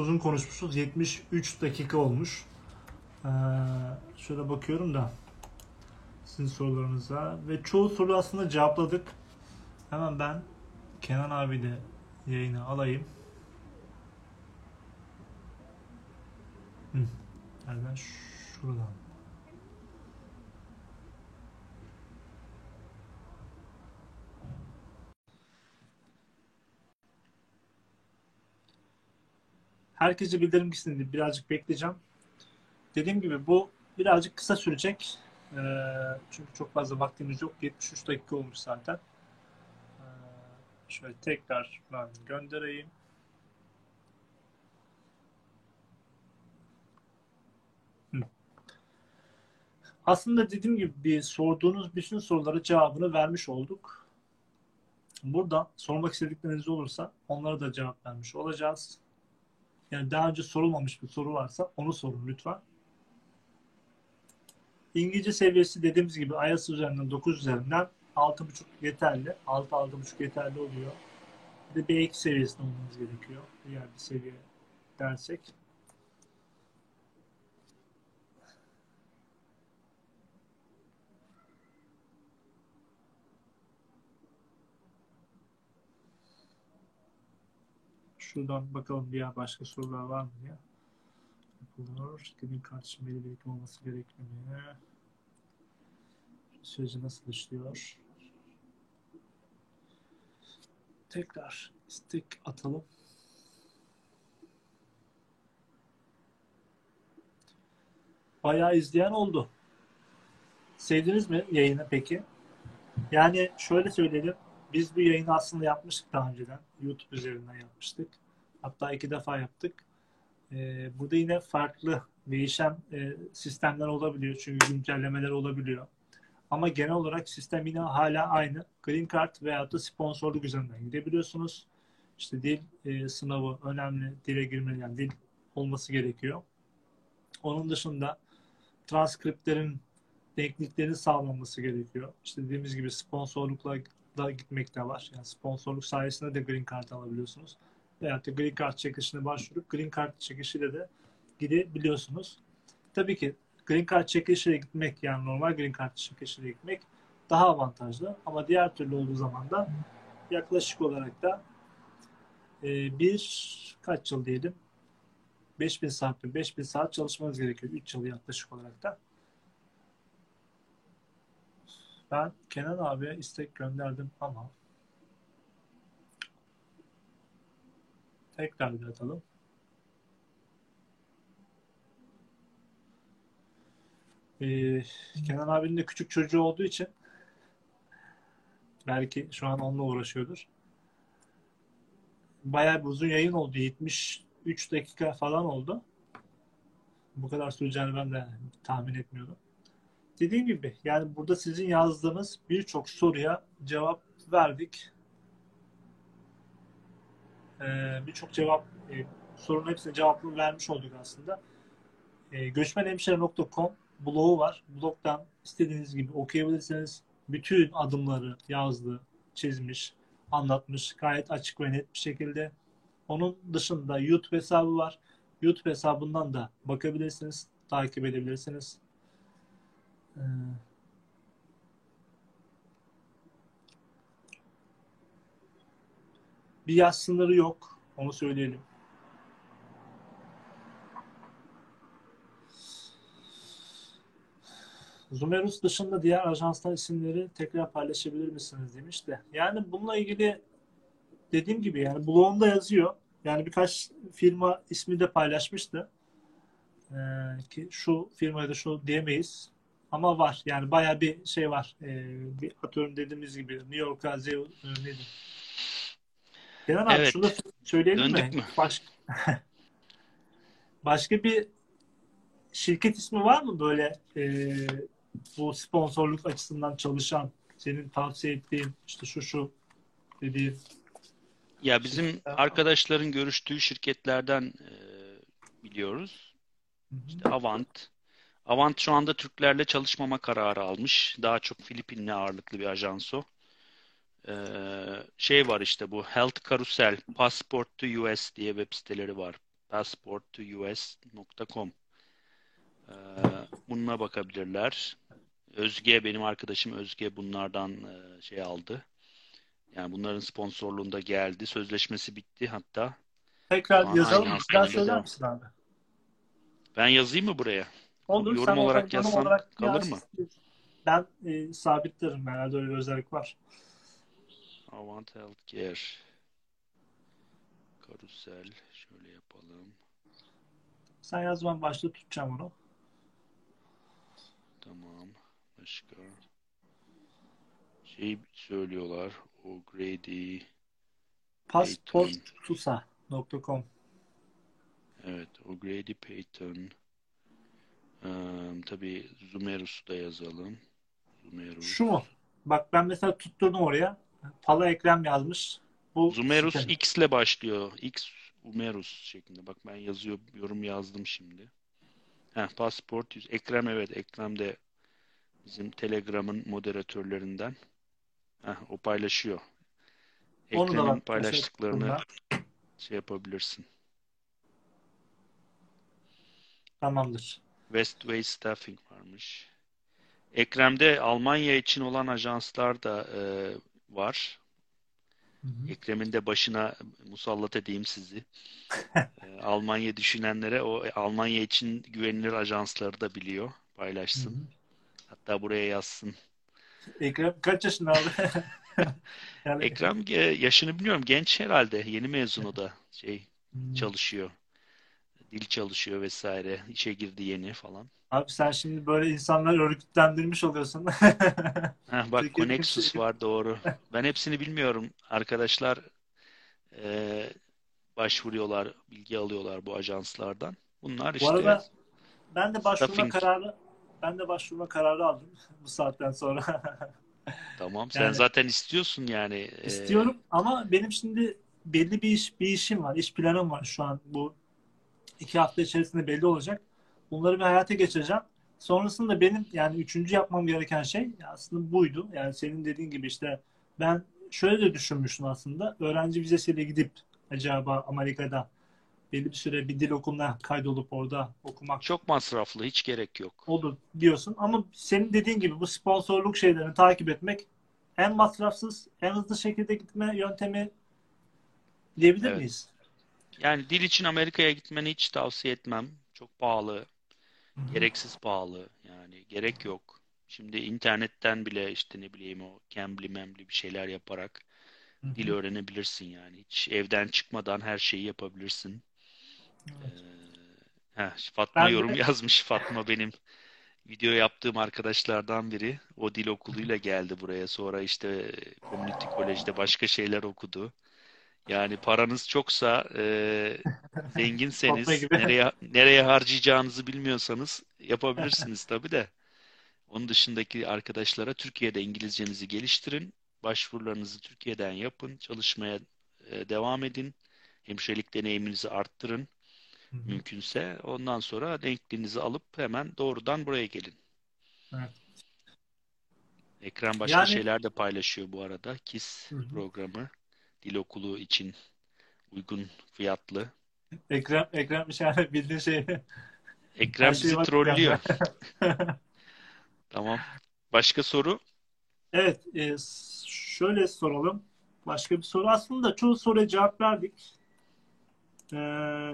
uzun konuşmuşuz. 73 dakika olmuş. Ee, şöyle bakıyorum da sizin sorularınıza ve çoğu soru aslında cevapladık. Hemen ben Kenan abi de yayına alayım. Hı. Nereden? Şuradan. Herkese bildirim gitsin birazcık bekleyeceğim. Dediğim gibi bu birazcık kısa sürecek. Ee, çünkü çok fazla vaktimiz yok. 73 dakika olmuş zaten. Ee, şöyle tekrar ben göndereyim. Aslında dediğim gibi bir sorduğunuz bütün sorulara cevabını vermiş olduk. Burada sormak istedikleriniz olursa onlara da cevap vermiş olacağız. Yani daha önce sorulmamış bir soru varsa onu sorun lütfen. İngilizce seviyesi dediğimiz gibi IELTS üzerinden 9 üzerinden 6.5 yeterli. 6-6.5 yeterli oluyor. Bir de B2 seviyesinde olmamız gerekiyor. Diğer bir seviye dersek. Şuradan bakalım diğer başka sorular var mı diye. Yapılır. Green Card için belli birikim olması gerekmiyor mu? Süreci nasıl işliyor? Tekrar istek atalım. Bayağı izleyen oldu. Sevdiniz mi yayını peki? Yani şöyle söyleyelim. Biz bu yayını aslında yapmıştık daha önceden. YouTube üzerinden yapmıştık. Hatta iki defa yaptık. Ee, burada yine farklı değişen e, sistemler olabiliyor. Çünkü güncellemeler olabiliyor. Ama genel olarak sistem yine hala aynı. Green Card veya da sponsorluk üzerinden gidebiliyorsunuz. İşte dil e, sınavı önemli. Dile girmeli yani dil olması gerekiyor. Onun dışında transkriptlerin denkliklerini sağlanması gerekiyor. İşte dediğimiz gibi sponsorlukla da gitmek de var. Yani sponsorluk sayesinde de Green Card alabiliyorsunuz. Veyahut da Green Card çekişine başvurup Green Card çekişiyle de gidebiliyorsunuz. Tabii ki Green Card çekişiyle gitmek yani normal Green Card çekişiyle gitmek daha avantajlı. Ama diğer türlü olduğu zaman da yaklaşık olarak da e, bir kaç yıl diyelim 5000 saat 5000 saat çalışmanız gerekiyor. 3 yıl yaklaşık olarak da. Ben Kenan abiye istek gönderdim ama tekrar bir atalım. Ee, Kenan abinin de küçük çocuğu olduğu için belki şu an onunla uğraşıyordur. Bayağı bir uzun yayın oldu. 73 dakika falan oldu. Bu kadar süreceğini ben de tahmin etmiyordum dediğim gibi yani burada sizin yazdığınız birçok soruya cevap verdik. Ee, birçok cevap e, sorunun hepsine cevapını vermiş olduk aslında. E, göçmenhemşire.com blogu var. Blogdan istediğiniz gibi okuyabilirsiniz. Bütün adımları yazdı, çizmiş, anlatmış. Gayet açık ve net bir şekilde. Onun dışında YouTube hesabı var. YouTube hesabından da bakabilirsiniz, takip edebilirsiniz. Ee, bir yaş sınırı yok. Onu söyleyelim. Zumerus dışında diğer ajanslar isimleri tekrar paylaşabilir misiniz demiş de. Yani bununla ilgili dediğim gibi yani blogumda yazıyor. Yani birkaç firma ismi de paylaşmıştı. Ee, ki şu firmaya da şu diyemeyiz. Ama var. Yani baya bir şey var. Ee, bir atıyorum dediğimiz gibi New York'a Zeus e, neydi? Kenan abi Evet. şunu da söyleyelim Döndük mi? mü? Baş... Başka bir şirket ismi var mı böyle e, bu sponsorluk açısından çalışan senin tavsiye ettiğin işte şu şu dediğin Ya bizim şirketler var mı? arkadaşların görüştüğü şirketlerden e, biliyoruz. Hı hı. İşte Avant. Avant şu anda Türklerle çalışmama kararı almış. Daha çok Filipinli ağırlıklı bir ajans o. E, şey var işte bu Health Carousel, Passport to US diye web siteleri var. passporttous.com. Ee, bununla bakabilirler. Özge benim arkadaşım Özge bunlardan e, şey aldı. Yani bunların sponsorluğunda geldi. Sözleşmesi bitti hatta. Tekrar Aa, yazalım. Bir daha söyler misin abi? Ben yazayım mı buraya? Olur. Yorum sen olarak yazsam olarak kalır mı? Ben e, sabitlerim. Herhalde öyle bir özellik var. Avant Healthcare. Karusel. Şöyle yapalım. Sen yaz ben başta tutacağım onu. Tamam. Başka. Şey söylüyorlar. O'Grady. Passporttusa.com Evet. O'Grady Payton. Ee, tabii Zumerus'u da yazalım. Zumerus. Şu mu? Bak ben mesela tutturdum oraya. Pala Ekrem yazmış. Bu Zumerus. X ile başlıyor. X Umerus şeklinde. Bak ben yazıyor, yorum yazdım şimdi. Heh, Passport yüz. Ekrem evet. Ekrem de bizim Telegram'ın moderatörlerinden. Heh, o paylaşıyor. Ekrem'in paylaştıklarını şey yapabilirsin. Tamamdır. Westway Staffing varmış. Ekrem'de Almanya için olan ajanslar da e, var. Hı hı. Ekrem'in de başına musallat edeyim sizi. E, Almanya düşünenlere o Almanya için güvenilir ajansları da biliyor. Hı Paylaşsın. hı. Hatta buraya yazsın. Ekrem kaç yaşında abi? yani, Ekrem e, yaşını bilmiyorum. Genç herhalde. Yeni mezun o da. Şey Hmm. çalışıyor. Dil çalışıyor vesaire. İşe girdi yeni falan. Abi sen şimdi böyle insanları örgütlendirmiş oluyorsun. Heh, bak Connexus var doğru. Ben hepsini bilmiyorum. Arkadaşlar e, başvuruyorlar, bilgi alıyorlar bu ajanslardan. Bunlar Bu işte arada ben de başvurma Stuffing. kararı ben de başvurma kararı aldım bu saatten sonra. tamam. Sen Yani- zaten istiyorsun yani. e, İstiyorum ama benim şimdi belli bir iş bir işim var, iş planım var şu an bu iki hafta içerisinde belli olacak. Bunları bir hayata geçireceğim. Sonrasında benim yani üçüncü yapmam gereken şey aslında buydu. Yani senin dediğin gibi işte ben şöyle de düşünmüştüm aslında. Öğrenci vizesiyle gidip acaba Amerika'da belli bir süre bir dil okuluna kaydolup orada okumak çok masraflı, hiç gerek yok. olur diyorsun. Ama senin dediğin gibi bu sponsorluk şeylerini takip etmek en masrafsız, en hızlı şekilde gitme yöntemi diyebilir Evet. miyiz? Yani dil için Amerika'ya gitmeni hiç tavsiye etmem. Çok pahalı, gereksiz pahalı. Yani gerek yok. Şimdi internetten bile işte ne bileyim o Cambly memli bir şeyler yaparak dil öğrenebilirsin yani. Hiç evden çıkmadan her şeyi yapabilirsin. Evet. Ee, heh, Fatma Ben de- yorum yazmış. Fatma benim video yaptığım arkadaşlardan biri. O dil okuluyla geldi buraya. Sonra işte Community College'de başka şeyler okudu. Yani paranız çoksa, e, zenginseniz, nereye nereye harcayacağınızı bilmiyorsanız yapabilirsiniz tabii de. Onun dışındaki arkadaşlara Türkiye'de İngilizcenizi geliştirin. Başvurularınızı Türkiye'den yapın. Çalışmaya e, devam edin. Hemşirelik deneyiminizi arttırın Hı hı. mümkünse. Ondan sonra denkliğinizi alıp hemen doğrudan buraya gelin. Evet. Ekran başka Yani- şeyler de paylaşıyor bu arada. KISS hı. programı. Dil okulu için uygun fiyatlı. Ekrem, Ekrem şey bildiğin şey. Ekrem bizi trollüyor. Tamam. Başka soru? Evet, e, şöyle soralım. Başka bir soru. Aslında çoğu soruya cevap verdik. E,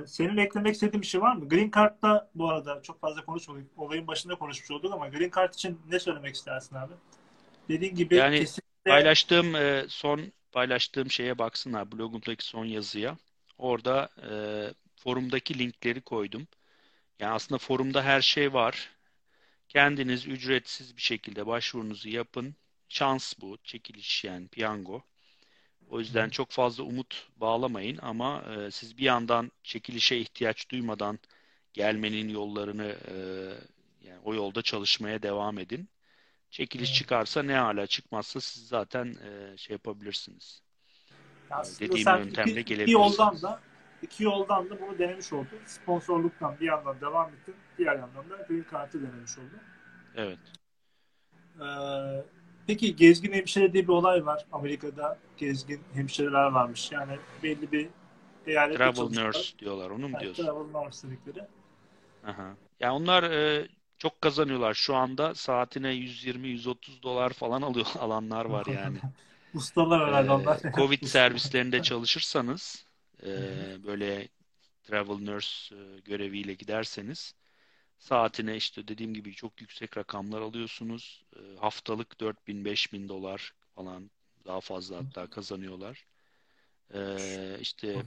senin eklemek istediğin bir şey var mı? Green Card'da bu arada çok fazla konuşmadık. Olayın başında konuşmuş olduk ama Green Card için ne söylemek istersin abi? Dediğin gibi Yani kesinlikle Paylaştığım e, son paylaştığım şeye baksınlar blogumdaki son yazıya. Orada e, forumdaki linkleri koydum. Yani aslında forumda her şey var. Kendiniz ücretsiz bir şekilde başvurunuzu yapın. Şans bu, çekiliş yani piyango. O yüzden çok fazla umut bağlamayın ama e, siz bir yandan çekilişe ihtiyaç duymadan gelmenin yollarını e, yani o yolda çalışmaya devam edin. Çekiliş çıkarsa ne hala çıkmazsa siz zaten e, şey yapabilirsiniz. aslında dediğim yöntemle iki, iki gelebilirsiniz. yoldan da iki yoldan da bunu denemiş oldun. Sponsorluktan bir yandan devam ettin. Diğer yandan da Green Card'ı denemiş oldun. Evet. Ee, peki gezgin hemşire diye bir olay var. Amerika'da gezgin hemşireler varmış. Yani belli bir eyalette Travel nurse diyorlar. Onu mu Yani diyorsun? travel nurse dedikleri. Aha. Ya onlar e, çok kazanıyorlar. Şu anda saatine 120-130 dolar falan alıyor alanlar var yani. Ustalar herhalde onlar. Ee, Covid servislerinde çalışırsanız e, böyle travel nurse e, göreviyle giderseniz saatine işte dediğim gibi çok yüksek rakamlar alıyorsunuz. E, haftalık 4000-5000 dolar falan daha fazla hatta kazanıyorlar. E, işte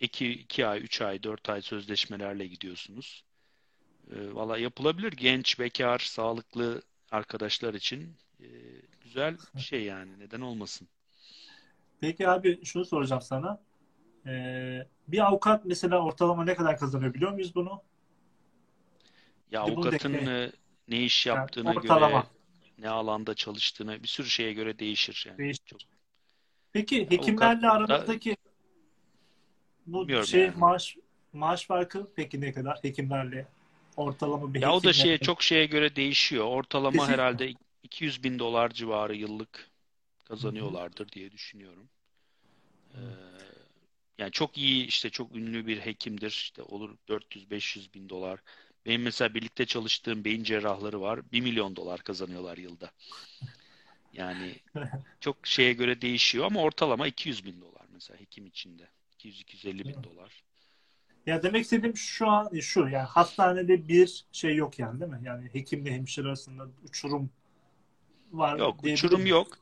2, 2 ay, 3 ay, 4 ay sözleşmelerle gidiyorsunuz. E, valla yapılabilir. Genç, bekar, sağlıklı arkadaşlar için e, güzel bir şey yani. Neden olmasın? Peki abi şunu soracağım sana. Ee, bir avukat mesela ortalama ne kadar kazanıyor biliyor muyuz bunu? Ya bunu avukatın dekle. e, ne iş Yani yaptığına ortalama göre, ne alanda çalıştığına, bir sürü şeye göre değişir yani. değişir. Çok Peki avukat hekimlerle da bu bilmiyorum şey yani. maaş maaş farkı peki ne kadar hekimlerle ortalama bir Ya o da şeye çok şeye göre değişiyor. Ortalama kesin herhalde 200 bin dolar civarı yıllık kazanıyorlardır diye düşünüyorum. Ee, yani çok iyi işte çok ünlü bir hekimdir. İşte olur 400-500 bin dolar. Benim mesela birlikte çalıştığım beyin cerrahları var. 1 milyon dolar kazanıyorlar yılda. Yani çok şeye göre değişiyor ama ortalama 200 bin dolar mesela hekim içinde. 200-250 bin dolar. Ya demek istediğim şu an şu yani hastanede bir şey yok yani değil mi? Yani hekimle hemşire arasında uçurum var Yok, uçurum yok.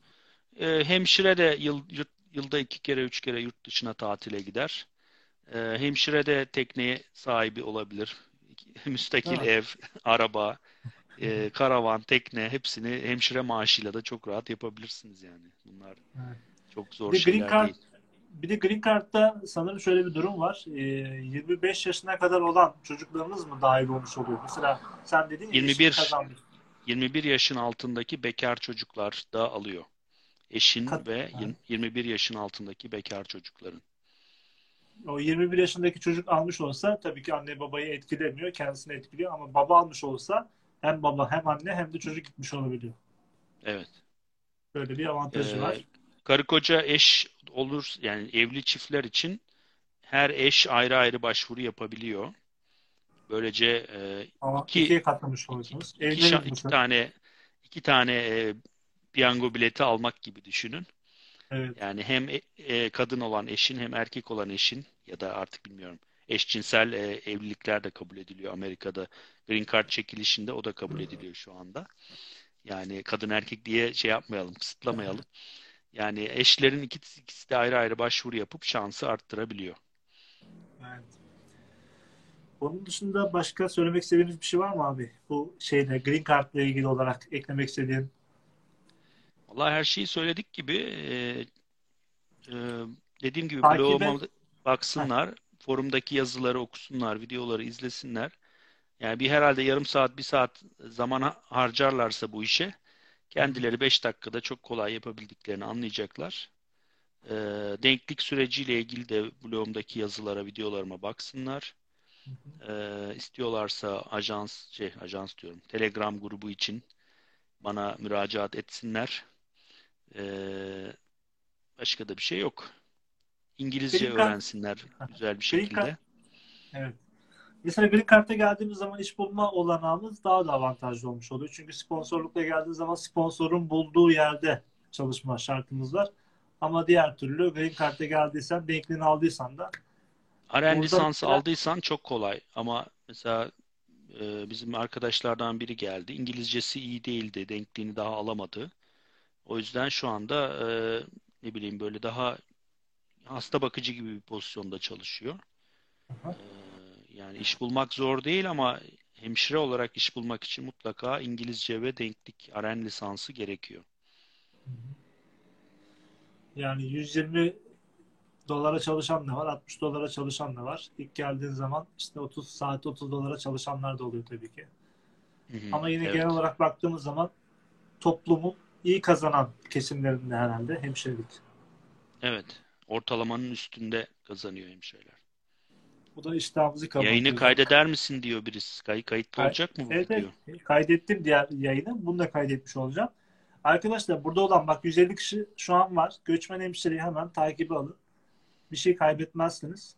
Ee, hemşire de yıl, yurt- yılda iki kere, üç kere yurt dışına tatile gider. Ee, hemşire de tekneye sahibi olabilir. Müstakil Ha. ev, araba, e, karavan, tekne hepsini hemşire maaşıyla da çok rahat yapabilirsiniz yani. Bunlar Evet. çok zor de Green şeyler Card değil. Bir de Green Card'da sanırım şöyle bir durum var. Ee, 25 yaşına kadar olan çocuklarınız mı dahil olmuş oluyor? Mesela sen dedin ya eşin 21 kazandı. 21 yaşın altındaki bekar çocuklar da alıyor. Eşin Kat- ve ha. 20 21 yaşın altındaki bekar çocukların. O 21 yaşındaki çocuk almış olsa tabii ki anne babayı etkilemiyor, kendisini etkiliyor ama baba almış olsa hem baba hem anne hem de çocuk gitmiş olabiliyor. Evet. Böyle bir avantajı Ee, var. Karı koca eş olur yani evli çiftler için her eş ayrı ayrı başvuru yapabiliyor. Böylece e, Ama iki ikiye katlamış iki, iki, iki sefer. tane iki tane e, piyango bileti almak gibi düşünün. Evet. Yani hem e- e, kadın olan eşin hem erkek olan eşin ya da artık bilmiyorum eşcinsel e, evlilikler de kabul ediliyor Amerika'da. Green Card çekilişinde o da kabul ediliyor şu anda. Yani kadın erkek diye şey yapmayalım, kısıtlamayalım. Yani eşlerin ikisi, ikisi de ayrı ayrı başvuru yapıp şansı arttırabiliyor. Evet. Onun dışında başka söylemek istediğiniz bir şey var mı abi? Bu şeyle Green Card'la ilgili olarak eklemek istediğin. Vallahi her şeyi söyledik gibi e, e, dediğim gibi Takibe bloguma baksınlar, forumdaki yazıları okusunlar, videoları izlesinler. Yani bir herhalde yarım saat, bir saat zaman ha- harcarlarsa bu işe kendileri 5 dakikada çok kolay yapabildiklerini anlayacaklar. Ee, denklik süreciyle ilgili de blogumdaki yazılara, videolarıma baksınlar. Ee, istiyorlarsa ajans, şey ajans diyorum, Telegram grubu için bana müracaat etsinler. Ee, başka da bir şey yok. İngilizce Card, öğrensinler güzel bir şekilde. evet. Mesela Green Card'a geldiğimiz zaman iş bulma olanağımız daha da avantajlı olmuş oluyor. Çünkü sponsorlukla geldiği zaman sponsorun bulduğu yerde çalışma şartımız var. Ama diğer türlü Green Card'a geldiysen, denkliğini aldıysan da burada lisansı mesela aldıysan çok kolay ama mesela e, bizim arkadaşlardan biri geldi. İngilizcesi iyi değildi, denkliğini daha alamadı. O yüzden şu anda e, ne bileyim böyle daha hasta bakıcı gibi bir pozisyonda çalışıyor. Aha. E, yani iş bulmak zor değil ama hemşire olarak iş bulmak için mutlaka İngilizce ve denklik Aren lisansı gerekiyor. yani 120 dolara çalışan da var, 60 dolara çalışan da var. İlk geldiğin zaman işte 30 saat 30 dolara çalışanlar da oluyor tabii ki. Hı hı, Ama yine genel evet, olarak baktığımız zaman toplumun iyi kazanan kesimlerinde herhalde hemşirelik. evet. Ortalamanın üstünde kazanıyor hemşireler. Bu da iştahımızı Yayını kabartıyor. kaydeder misin diyor birisi. Kay kayıtlı Kay- olacak mı bu evet, video? evet. kaydettim diğer yayını. Bunu da kaydetmiş olacağım. Arkadaşlar burada olan bak 150 kişi şu an var. Göçmen hemşireyi hemen takibe alın. Bir şey kaybetmezsiniz.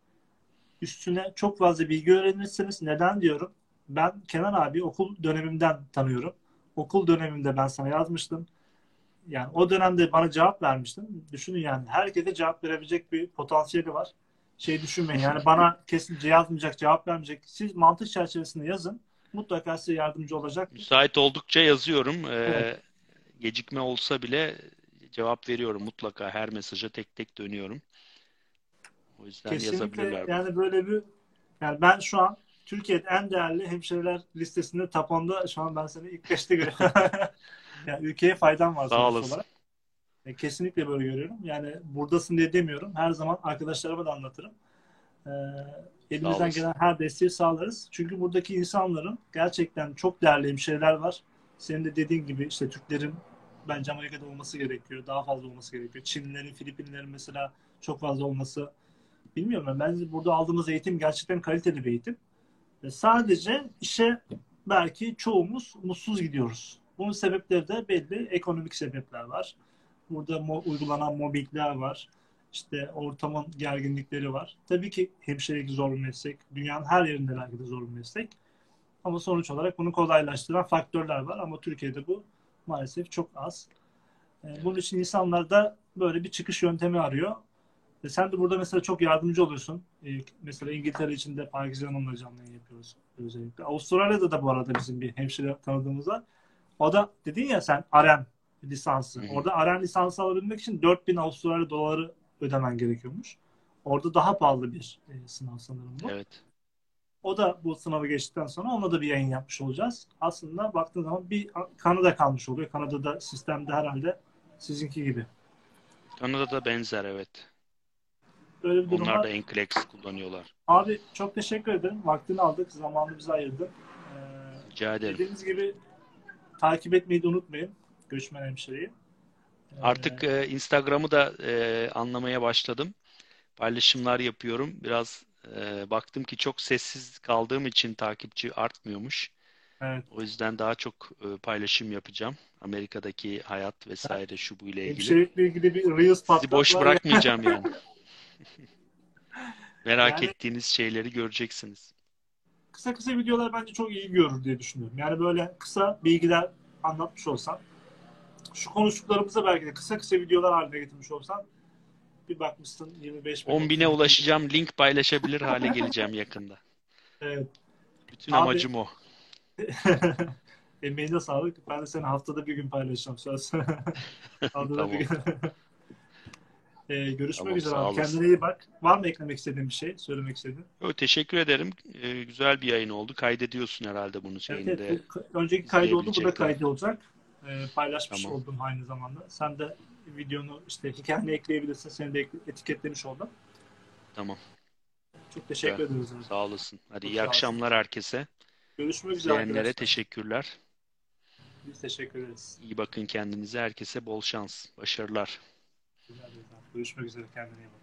üstüne çok fazla bilgi öğrenirsiniz. Neden diyorum? Ben Kenan abi okul dönemimden tanıyorum. Okul döneminde ben sana yazmıştım. Yani o dönemde bana cevap vermiştin. Düşünün yani herkese cevap verebilecek bir potansiyeli var. Şey düşünmeyin yani bana kesinlikle yazmayacak, cevap vermeyecek. Siz mantık çerçevesinde yazın. Mutlaka size yardımcı olacak. Müsait oldukça yazıyorum. Ee, Evet. gecikme olsa bile cevap veriyorum mutlaka. Her mesaja tek tek dönüyorum. O yüzden Kesinlikle yazabilirler yani böyle bir yani ben şu an Türkiye'de en değerli hemşireler listesinde top 10'da şu an ben seni ilk beşte görüyorum. Yani ülkeye faydan var Sağ olasın. olarak. E, Kesinlikle böyle görüyorum. Yani buradasın diye demiyorum. Her zaman arkadaşlarıma da anlatırım. Ee, elimizden gelen her desteği sağlarız. Çünkü buradaki insanların gerçekten çok değerli hemşireler var. Senin de dediğin gibi işte Türklerin bence Amerika'da olması gerekiyor. Daha fazla olması gerekiyor. Çinlilerin, Filipinlerin mesela çok fazla olması. Bilmiyorum ben. Bence burada aldığımız eğitim gerçekten kaliteli bir eğitim. Ve sadece işe belki çoğumuz mutsuz gidiyoruz. Bunun sebepleri de belli. Ekonomik sebepler var. Burada mo- uygulanan mobbingler var. İşte ortamın gerginlikleri var. Tabii ki hemşirelik zor bir meslek. Dünyanın her yerinde belki de zor bir meslek. Ama sonuç olarak bunu kolaylaştıran faktörler var. Ama Türkiye'de bu maalesef çok az. Ee, Bunun için insanlar da böyle bir çıkış yöntemi arıyor. E sen de burada mesela çok yardımcı oluyorsun. Ee, mesela İngiltere için de Parkinson Hanım'la canlı yayın yapıyoruz özellikle. Avustralya'da da bu arada bizim bir hemşire tanıdığımız var. O da dedin ya sen RN lisansı. Hı hı. Orada RN lisansı alabilmek için 4000 Avustralya doları ödemen gerekiyormuş. Orada daha pahalı bir e, sınav sanırım bu. Evet. O da bu sınavı geçtikten sonra onunla da bir yayın yapmış olacağız. Aslında baktığın zaman bir Kanada kalmış oluyor. Kanada'da sistemde herhalde sizinki gibi. Kanada'da benzer evet. Böyle bir durum Onlar var. da Enclex kullanıyorlar. Abi çok teşekkür ederim. Vaktini aldık, zamanını bize ayırdın. Ee, Rica ederim. dediğiniz gibi takip etmeyi de unutmayın. Göçmen Hemşire'yi. Ee, Artık e, Instagram'ı da e, anlamaya başladım. Paylaşımlar yapıyorum. Biraz e, baktım ki çok sessiz kaldığım için takipçi artmıyormuş. evet. O yüzden daha çok e, paylaşım yapacağım. Amerika'daki hayat vesaire şu bu ile ilgili. Hemşirelikle ilgili bir Reels Sizi boş bırakmayacağım yani. Merak Yani- ettiğiniz şeyleri göreceksiniz. Kısa kısa videolar bence çok iyi görür diye düşünüyorum. Yani böyle kısa bilgiler anlatmış olsan, şu konuştuklarımıza belki de kısa kısa videolar haline getirmiş olsan bir bakmışsın 25 bin. 10 bine ulaşacağım. Link paylaşabilir hale geleceğim yakında. Evet. Bütün Abi- amacım o. Emeğine sağlık. Ben de seni haftada bir gün paylaşacağım söz. haftada Tamam. bir gün. Ee, görüşmek Tamam, üzere abi. Kendine iyi bak. Var mı eklemek istediğin bir şey? Söylemek istediğin? Yo, teşekkür ederim. Ee, güzel bir yayın oldu. Kaydediyorsun herhalde bunu Evet, evet. Önceki kaydı oldu. Bu da izleyebilecekler. Ee, paylaşmış Tamam. oldum aynı zamanda. Sen de videonu işte hikayene ekleyebilirsin. Seni de etiketlemiş oldum. Tamam. Çok teşekkür Evet. ederiz. Sağ olasın. Hadi Çok iyi akşamlar herkese. Görüşmek üzere arkadaşlar. teşekkürler. Biz teşekkür ederiz. İyi bakın kendinize. Herkese bol şans. Başarılar. Görüşmek üzere. Kendine iyi bak.